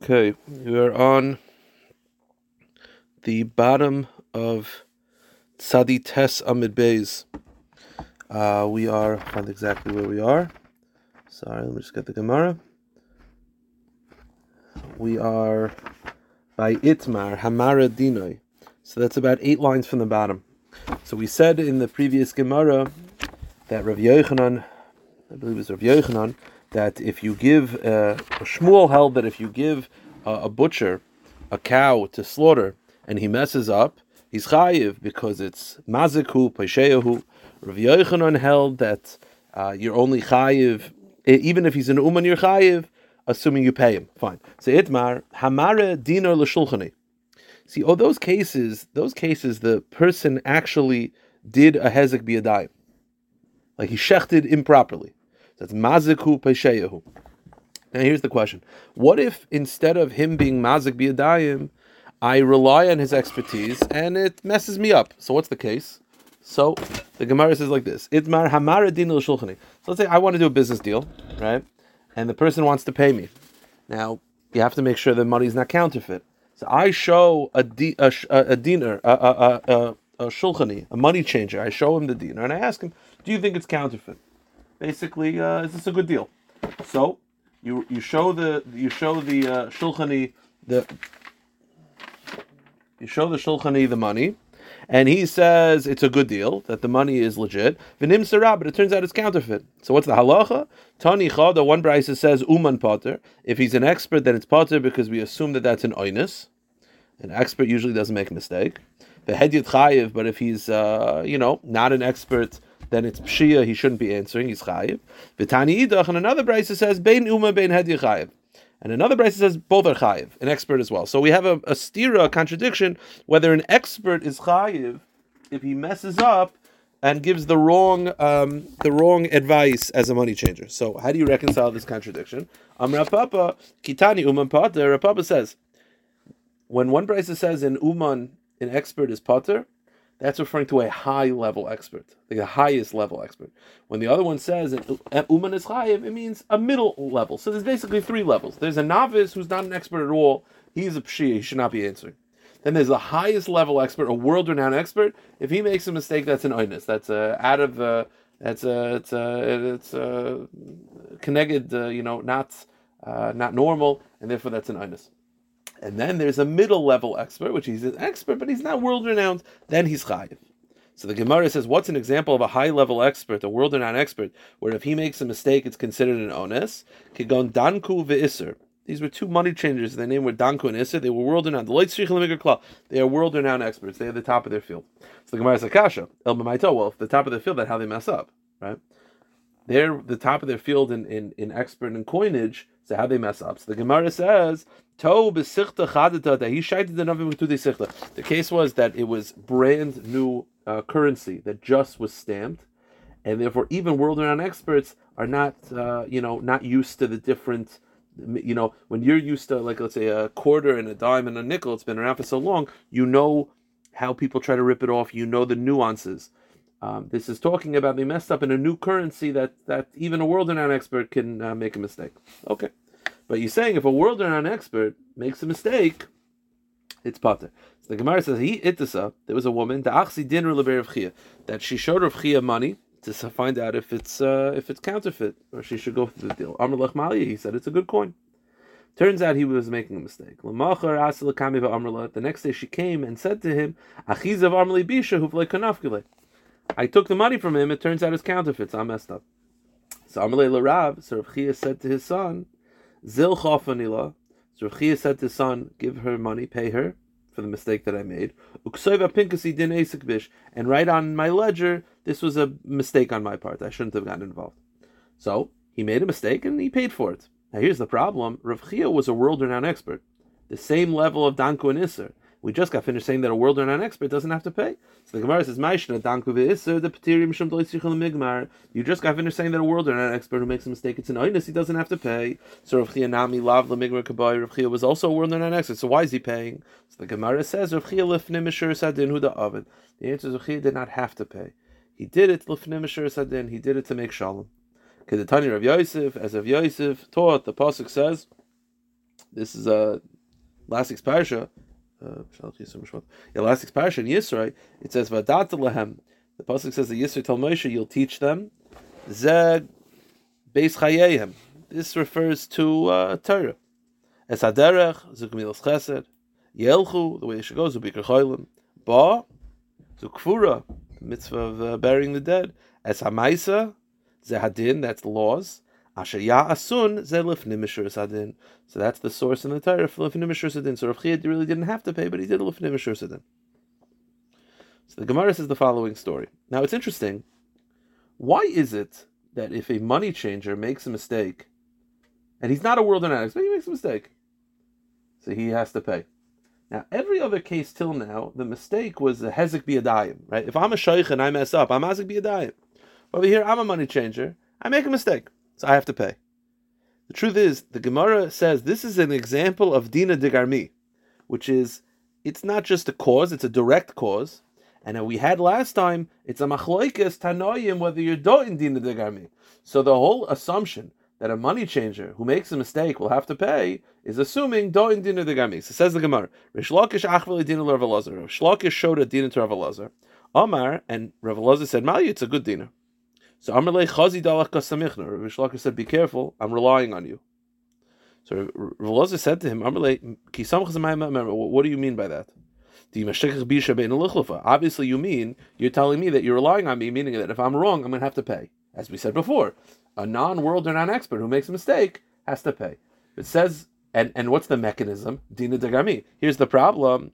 Okay, we are on the bottom of Tzadi Tes Amid Beis. Uh, we are, find exactly where we are. Sorry, let me just get the Gemara. We are by Itmar, Hamara Dinoi. So that's about eight lines from the bottom. So we said in the previous Gemara that Rav Yochanan, I believe it was Rav Yochanan, that if you give uh, Shmuel held that if you give uh, a butcher a cow to slaughter and he messes up, he's chayiv because it's maziku pesheyahu. Rav Yochanan held that uh, you're only chayiv even if he's an uman you're chayiv, assuming you pay him. Fine. So itmar hamare dinar l'shulchani. See, oh, those cases, those cases, the person actually did a hezek biyadayim, like he shechted improperly. That's maziku pesheyahu. Now here's the question: What if instead of him being mazik biyadayim, I rely on his expertise and it messes me up? So what's the case? So the Gemara says like this: Itmar hamara din shulchani. So let's say I want to do a business deal, right? And the person wants to pay me. Now you have to make sure the money is not counterfeit. So I show a di, a, a, a dinar, a, a, a, a shulchani, a money changer. I show him the dinar and I ask him, "Do you think it's counterfeit?" Basically, uh, is this a good deal? So you you show the you show the uh, shulchani the you show the shulchani the money, and he says it's a good deal that the money is legit. V'nim sarah, but it turns out it's counterfeit. So what's the halacha? Tani chada. One brisa says uman potter. If he's an expert, then it's potter because we assume that that's an oinus. An expert usually doesn't make a mistake. The hedyet chayiv, but if he's uh, you know not an expert then it's pshia, he shouldn't be answering, he's chayiv. V'tani idach, and another brisa says, bein uma bein hedi chayiv. And another brisa says, both are chayiv, an expert as well. So we have a, a stira, a contradiction, whether an expert is chayiv, if he messes up, and gives the wrong um, the wrong advice as a money changer. So how do you reconcile this contradiction? Amra Papa Kitani Uman Pater. Papa says when one brisa says an Uman an expert is Pater, that's referring to a high level expert, the highest level expert. When the other one says Uman is chayiv, it means a middle level. So there's basically three levels. There's a novice who's not an expert at all. He's a pshia. He should not be answering. Then there's the highest level expert, a world renowned expert. If he makes a mistake, that's an oinus. That's uh, out of uh, that's a it's a it's a connected, uh, you know, not uh, not normal, and therefore that's an oinus. And then there's a middle level expert, which he's an expert, but he's not world renowned. Then he's chayiv. So the Gemara says, what's an example of a high level expert, a world renowned expert, where if he makes a mistake, it's considered an onus? Kigon danku ve'isr. These were two money changers. Their name were Danku and Isser. They were world renowned. They are world renowned experts. They are the top of their field. So the Gemara says, Kasha, El Well, if the top of their field, that's how they mess up, right? They're the top of their field in, in, in expert and coinage. So how they mess up? So the Gemara says, the case was that it was brand new uh, currency that just was stamped, and therefore even world-renowned experts are not, uh, you know, not used to the different. You know, when you're used to like let's say a quarter and a dime and a nickel, it's been around for so long. You know how people try to rip it off. You know the nuances. Um, this is talking about they messed up in a new currency that that even a world-renowned expert can uh, make a mistake. Okay. But you're saying if a world renowned expert makes a mistake, it's potter. So the Gemara says he itisa. There was a woman that she showed Rav Chia money to find out if it's uh, if it's counterfeit or she should go through the deal. Amr Lechmalia, he said it's a good coin. Turns out he was making a mistake. The next day she came and said to him, Ahiz of Armali bisha I took the money from him. It turns out it's counterfeits. I'm messed up. So Amalei Larav, so Rav Chia said to his son, Zil Chofanila. So Rechia said to his son, give her money, pay her for the mistake that I made. And write on my ledger, this was a mistake on my part. I shouldn't have gotten involved. So he made a mistake and he paid for it. Now here's the problem. Rav Chia was a world-renowned expert. The same level of Danku and Isser. We just got finished saying that a world renowned expert doesn't have to pay. So the Gemara says, Maishna, Danku the Petirim Shum Migmar. You just got finished saying that a world renowned expert who makes a mistake, it's an oinus, he doesn't have to pay. So Rav Chia Nami Lav Lemigmar Kabai, Rav Chia was also a world renowned expert. So why is he paying? So the Gemara says, Rav Chia Lifnim Mishur Sadin Huda Ovid. The answer is Rav Chia did not have to pay. He did it Lifnim Mishur Sadin, he did it to make Shalom. Kedetani Rav Yosef, as Rav Yosef taught, the Pasuk says, This is a uh, last week's. Yeah, last week's in Yisro, it says Vadat lehem. The pasuk says the Yisro told Moshe, "You'll teach them." Zeg beis chayeihem. This refers to uh, Torah. Es haderech zukmilas chesed. Yelchu, the way it should go, zubikar choilim. Ba, zukfura, the mitzvah of uh, burying the dead. Es hamaisa, zehadin, that's the laws. Asun sadin. So that's the source in the Torah for lifnim sadin. So Rav really didn't have to pay, but he did lifnim mishur sadin. So the Gemara says the following story. Now it's interesting. Why is it that if a money changer makes a mistake, and he's not a world addict, but he makes a mistake, so he has to pay. Now, every other case till now, the mistake was a hezek biyadayim, right? If I'm a shaykh and I mess up, I'm hezek biyadayim. Over here, I'm a money changer. I make a mistake, so I have to pay. The truth is, the Gemara says this is an example of dina digarmi, which is it's not just a cause; it's a direct cause. And we had last time, it's a machloikes tanoyim whether you're doing dina digarmi. So the whole assumption that a money changer who makes a mistake will have to pay is assuming doin dinner the gamis. It says the Gemara. Rish Lakish achveli dinner Rav. Rish Lakish showed a dinner to Rav Elazar. Amar and Rav Elazar said, "Mali, it's a good dinner." So Amar lei chazi dalach kasamichna. Lakish said, "Be careful, I'm relying on you." So Rav said to him, "Amar lei What do you mean by that? Obviously, you mean you're telling me that you're relying on me, meaning that if I'm wrong, I'm going to have to pay. As we said before, a non-world or non-expert who makes a mistake has to pay. It says, and, and what's the mechanism? Dina degami. Here's the problem.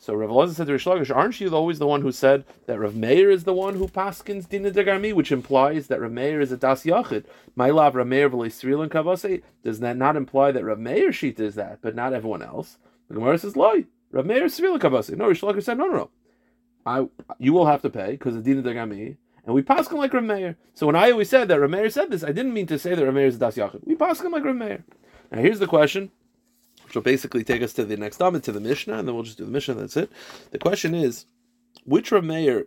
So Rav Elazar said to Rish Lakish, aren't you always the one who said that Rav Meir is the one who paskins Dina Degarmi, which implies that Rav Meir is a Das Yachid? My love, Rav Meir Srilin Kavase, does that not imply that Rav Meir Shita is that, but not everyone else? The Gemara says, loy. Rav Meir Srilin Kavase. No, Rish Lakish said, no, no, no. I, you will have to pay because of Dina Degami, and we pass him like Rameir. So when I always said that Rameir said this, I didn't mean to say that Rameir is a Das Yachid. We pass him like Rameir. Now here's the question, which will basically take us to the next Amid, to the Mishnah, and then we'll just do the Mishnah, that's it. The question is, which Rameir,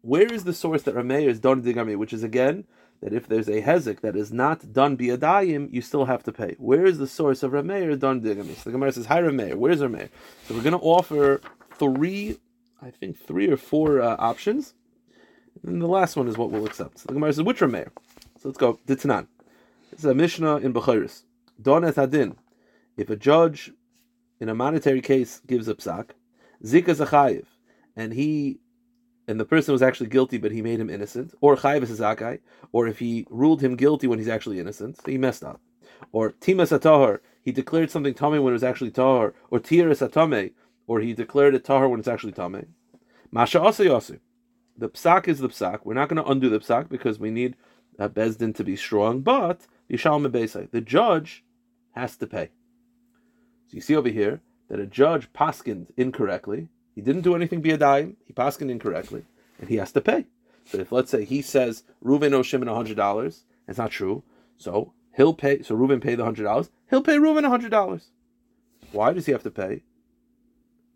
where is the source that Rameir is done digami, which is again, that if there's a hezek that is not done biadayim, you still have to pay. Where is the source of Rameir done digami? So the Gemara says, Hi Rameir, where's Rameir? So we're going to offer three, I think three or four uh, options and the last one is what we'll accept. So the Gemara says, which Rameir? So let's go. Ditnan. This is a Mishnah in Bechiris. Don et. If a judge in a monetary case gives a psak, zika zachayiv, and he and the person was actually guilty, but he made him innocent, or chayiv is a zakai, or if he ruled him guilty when he's actually innocent, he messed up. Or timas atahar, he declared something tame when it was actually tahar, or tiras atame, or he declared it tahar when it's actually tame. Masha asa the psak is the psak. We're not going to undo the psak because we need a Bezdin to be strong, but the judge has to pay. So you see over here that a judge paskined incorrectly. He didn't do anything be a dime. He paskined incorrectly, and he has to pay. So if let's say he says Reuven owes Shimon hundred dollars, it's not true. So he'll pay. So Reuven paid the hundred dollars. He'll pay Reuven hundred dollars. Why does he have to pay?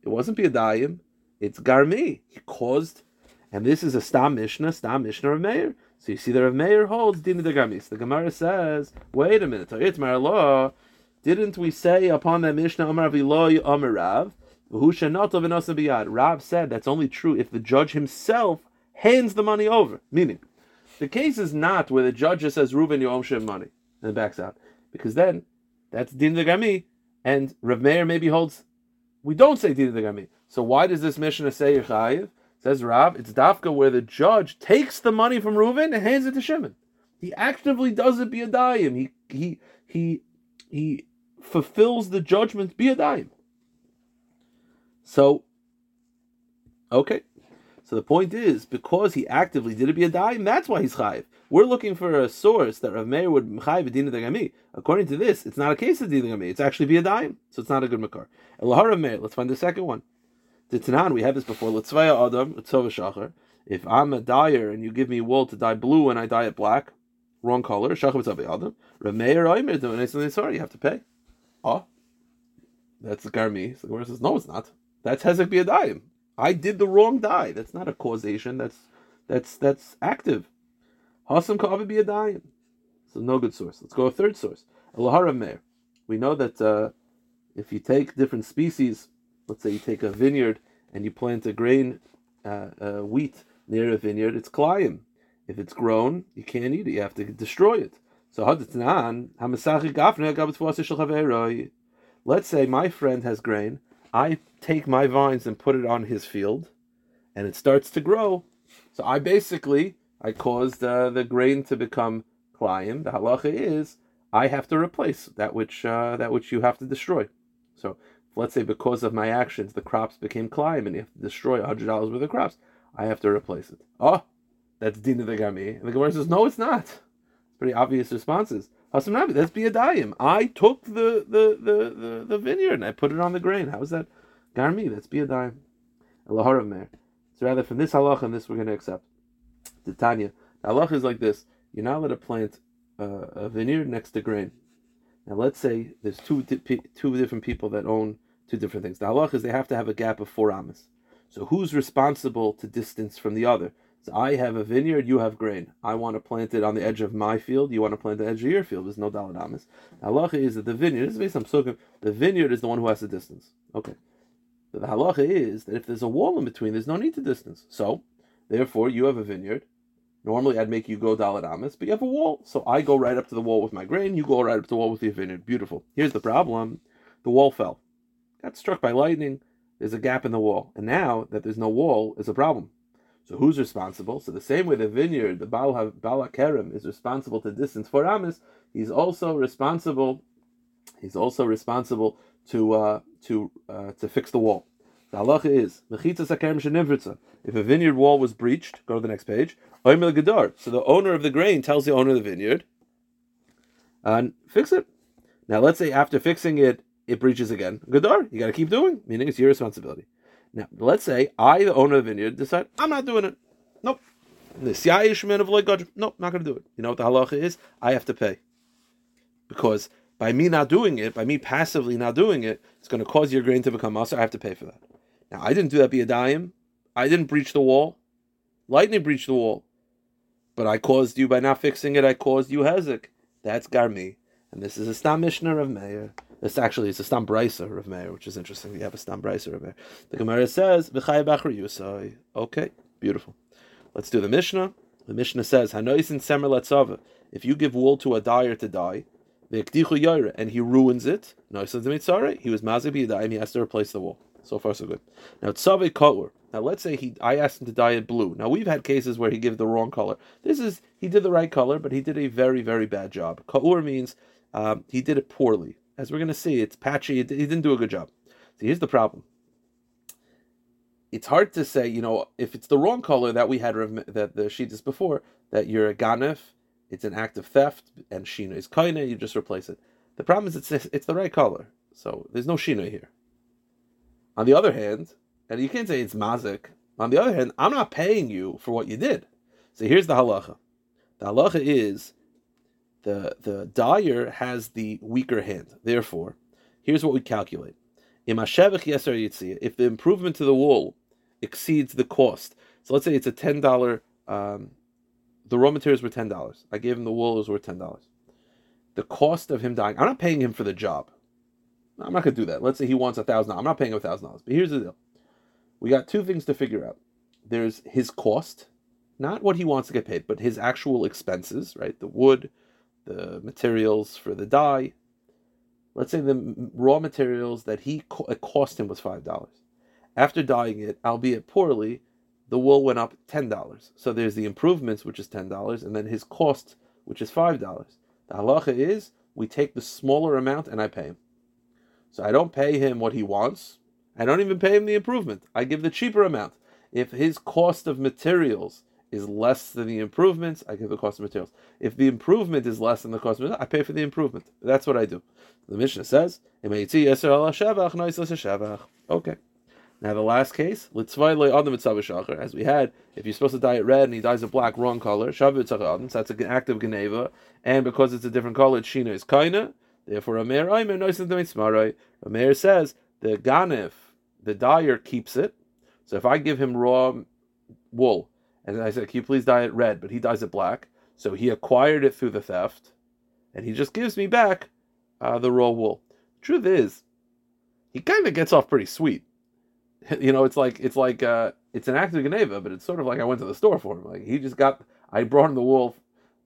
It wasn't be a dime. It's garmi. He caused and this is a Stam Mishnah, Stam Mishnah of Meir. So you see that Rav Meir holds Dina de Gamis. The Gemara says, wait a minute, It's my law. Didn't we say upon that Mishnah, Amar Viloy Amar Rav, Rav said that's only true if the judge himself hands the money over. Meaning, the case is not where the judge just says, Reuven, you owe him money, and backs out. Because then, that's Din Gami, and Rav Meir maybe holds, we don't say Din Gami. So why does this Mishnah say Yechayiv? Says Rav, it's Dafka where the judge takes the money from Reuven and hands it to Shimon. He actively does it be a dime. He he he he fulfills the judgment be a dime. So, okay. So the point is, because he actively did it be a dime, that's why he's chayiv. We're looking for a source that Rav Meir would chayiv dina dagami. According to this, it's not a case of dina. It's actually be a dime, so it's not a good makar. Elahar Meir. Let's find the second one. The Tanan, we had this before. Litzvaya Adam, Shachar. If I'm a dyer and you give me wool to dye blue and I dye it black, wrong color, Shachar Tzavay Adam. Oimer doing something sorry, you have to pay. Oh, that's the Garmi. So the Gemara says, no, it's not. That's Hezek Biadayim. I did the wrong dye. That's not a causation. That's that's that's active. Hasam Kavi Biadayim. So no good source. Let's go a third source. Elaharav We know that uh, if you take different species, let's say you take a vineyard and you plant a grain, uh, uh, wheat near a vineyard, it's klayim. If it's grown, you can't eat it. You have to destroy it. So let's say my friend has grain. I take my vines and put it on his field, and it starts to grow. So I basically I caused uh, the grain to become klayim. The halacha is I have to replace that which uh, that which you have to destroy. So let's say because of my actions the crops became klayim, and you have to destroy hundred dollars worth of crops, I have to replace it. Oh, that's Dina the Gami. And the Gemara says, no, it's not. Pretty obvious responses. Hasam Nabi, that's Biadayim. I took the, the, the, the, the vineyard and I put it on the grain. How is that Garmi? That's. Elaharav Mer. So rather from this halach and this we're going to accept. The Tanya. The halach is like this. You're not allowed to plant uh, a vineyard next to grain. Now let's say there's two, two different people that own two different things. The halach is they have to have a gap of four amas. So who's responsible to distance from the other? So I have a vineyard, you have grain. I want to plant it on the edge of my field, you want to plant the edge of your field. There's no daladamas. Halacha is that the vineyard, this is based on psukim, the vineyard is the one who has the distance. Okay. But the halacha is that if there's a wall in between, there's no need to distance. So, therefore, you have a vineyard. Normally, I'd make you go daladamas, but you have a wall. So I go right up to the wall with my grain, you go right up to the wall with your vineyard. Beautiful. Here's the problem the wall fell. Got struck by lightning. There's a gap in the wall. And now that there's no wall, is a problem. So who's responsible? So the same way the vineyard, the Baal, Kerem, is responsible to distance for Amis, he's also responsible. He's also responsible to uh, to uh, to fix the wall. The halacha is If a vineyard wall was breached, go to the next page. So the owner of the grain tells the owner of the vineyard, and fix it. Now let's say after fixing it, it breaches again. Gadar, you got to keep doing, meaning it's your responsibility. Now, let's say I, the owner of the vineyard, decide I'm not doing it. Nope. The Siayishman of nope, not going to do it. You know what the halacha is? I have to pay. Because by me not doing it, by me passively not doing it, it's going to cause your grain to become muscle. I have to pay for that. Now, I didn't do that dime. I didn't breach the wall. Lightning breached the wall. But I caused you by not fixing it, I caused you hezek. That's Garmi. And this is a Stam Mishnah of Meir. This actually is a Stam Brisa of Meir, which is interesting. You have a Stam Brisa of Meir. The Gemara says, Yusai. Okay, beautiful. Let's do the Mishnah. The Mishnah says, Hanoisin Semer Letzava. If you give wool to a dyer to dye, and he ruins it, he was mazik he has to replace the wool. So far, so good. Now, tzave color. Now, let's say he, I asked him to dye it blue. Now, we've had cases where he gave the wrong color. This is, he did the right color, but he did a very, very bad job. Kaur means um, he did it poorly as we're going to see, it's patchy. He didn't do a good job. So here's the problem. It's hard to say, you know, if it's the wrong color that we had that the sheet is before, that you're a ganef, it's an act of theft, and shina is kaina, you just replace it. The problem is it's it's the right color, so there's no shina here. On the other hand, and you can't say it's mazik. On the other hand, I'm not paying you for what you did. So here's the halacha. The halacha is the the dyer has the weaker hand. Therefore, here's what we calculate: if the improvement to the wool exceeds the cost, so let's say it's a ten dollar. Um, the raw materials were ten dollars. I gave him the wool; it was worth ten dollars. The cost of him dying, I'm not paying him for the job. I'm not going to do that. Let's say he wants a thousand. I'm not paying him a thousand dollars. But here's the deal: we got two things to figure out. There's his cost, not what he wants to get paid, but his actual expenses. Right, the wood, the materials for the dye. Let's say the raw materials that he it cost him was five dollars. After dyeing it, albeit poorly, the wool went up ten dollars. So there's the improvements, which is ten dollars, and then his cost, which is five dollars. The halacha is we take the smaller amount and I pay him. So I don't pay him what he wants. I don't even pay him the improvement. I give the cheaper amount. If his cost of materials is less than the improvements, I give the cost of materials. If the improvement is less than the cost of materials, I pay for the improvement. That's what I do. The Mishnah says, Okay. Now the last case, as we had, if you're supposed to dye it red and he dyes it black, wrong color, so that's an act of geneva, and because it's a different color, shina is kaina. Therefore, Amer Amer says the ganif, the dyer keeps it. So if I give him raw wool and I said, Can you please dye it red? But he dyes it black. So he acquired it through the theft, and he just gives me back uh, the raw wool. Truth is, he kind of gets off pretty sweet. You know, it's like it's like uh, it's an act of Geneva, but it's sort of like I went to the store for him. Like he just got, I brought him the wool,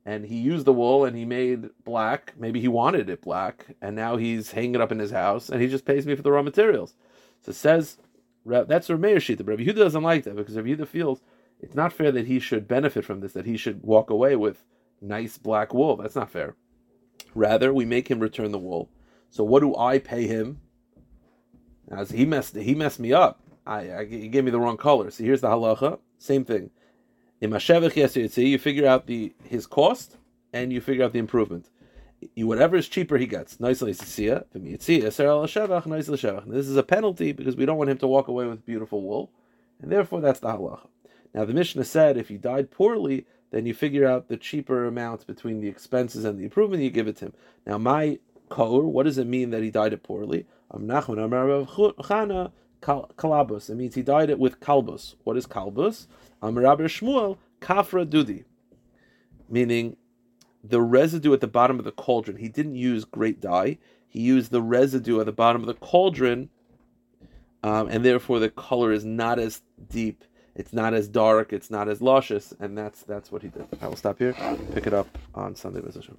and he used the wool and he made black. Maybe he wanted it black, and now he's hanging it up in his house, and he just pays me for the raw materials. So it says that's Rameir Shita, but Rabbi Yehuda doesn't like that because Rabbi Yehuda feels it's not fair that he should benefit from this, that he should walk away with nice black wool. That's not fair. Rather, we make him return the wool. So what do I pay him? As he messed he messed me up. I, I he gave me the wrong color. So here's the halacha. Same thing. In Mashevach you figure out the his cost and you figure out the improvement. You, whatever is cheaper, he gets. This is a penalty because we don't want him to walk away with beautiful wool, and therefore that's the halacha. Now the Mishnah said if he died poorly, then you figure out the cheaper amount between the expenses and the improvement, you give it to him. Now my kor, what does it mean that he died it poorly? kalabus. It means he died it with kalbus. What is kalbus? Amaraber Shmuel kafra dudi, meaning the residue at the bottom of the cauldron. He didn't use great dye. He used the residue at the bottom of the cauldron, um, and therefore the color is not as deep. It's not as dark. It's not as luscious, and that's that's what he did. I will stop here. Pick it up on Sunday, Hashem.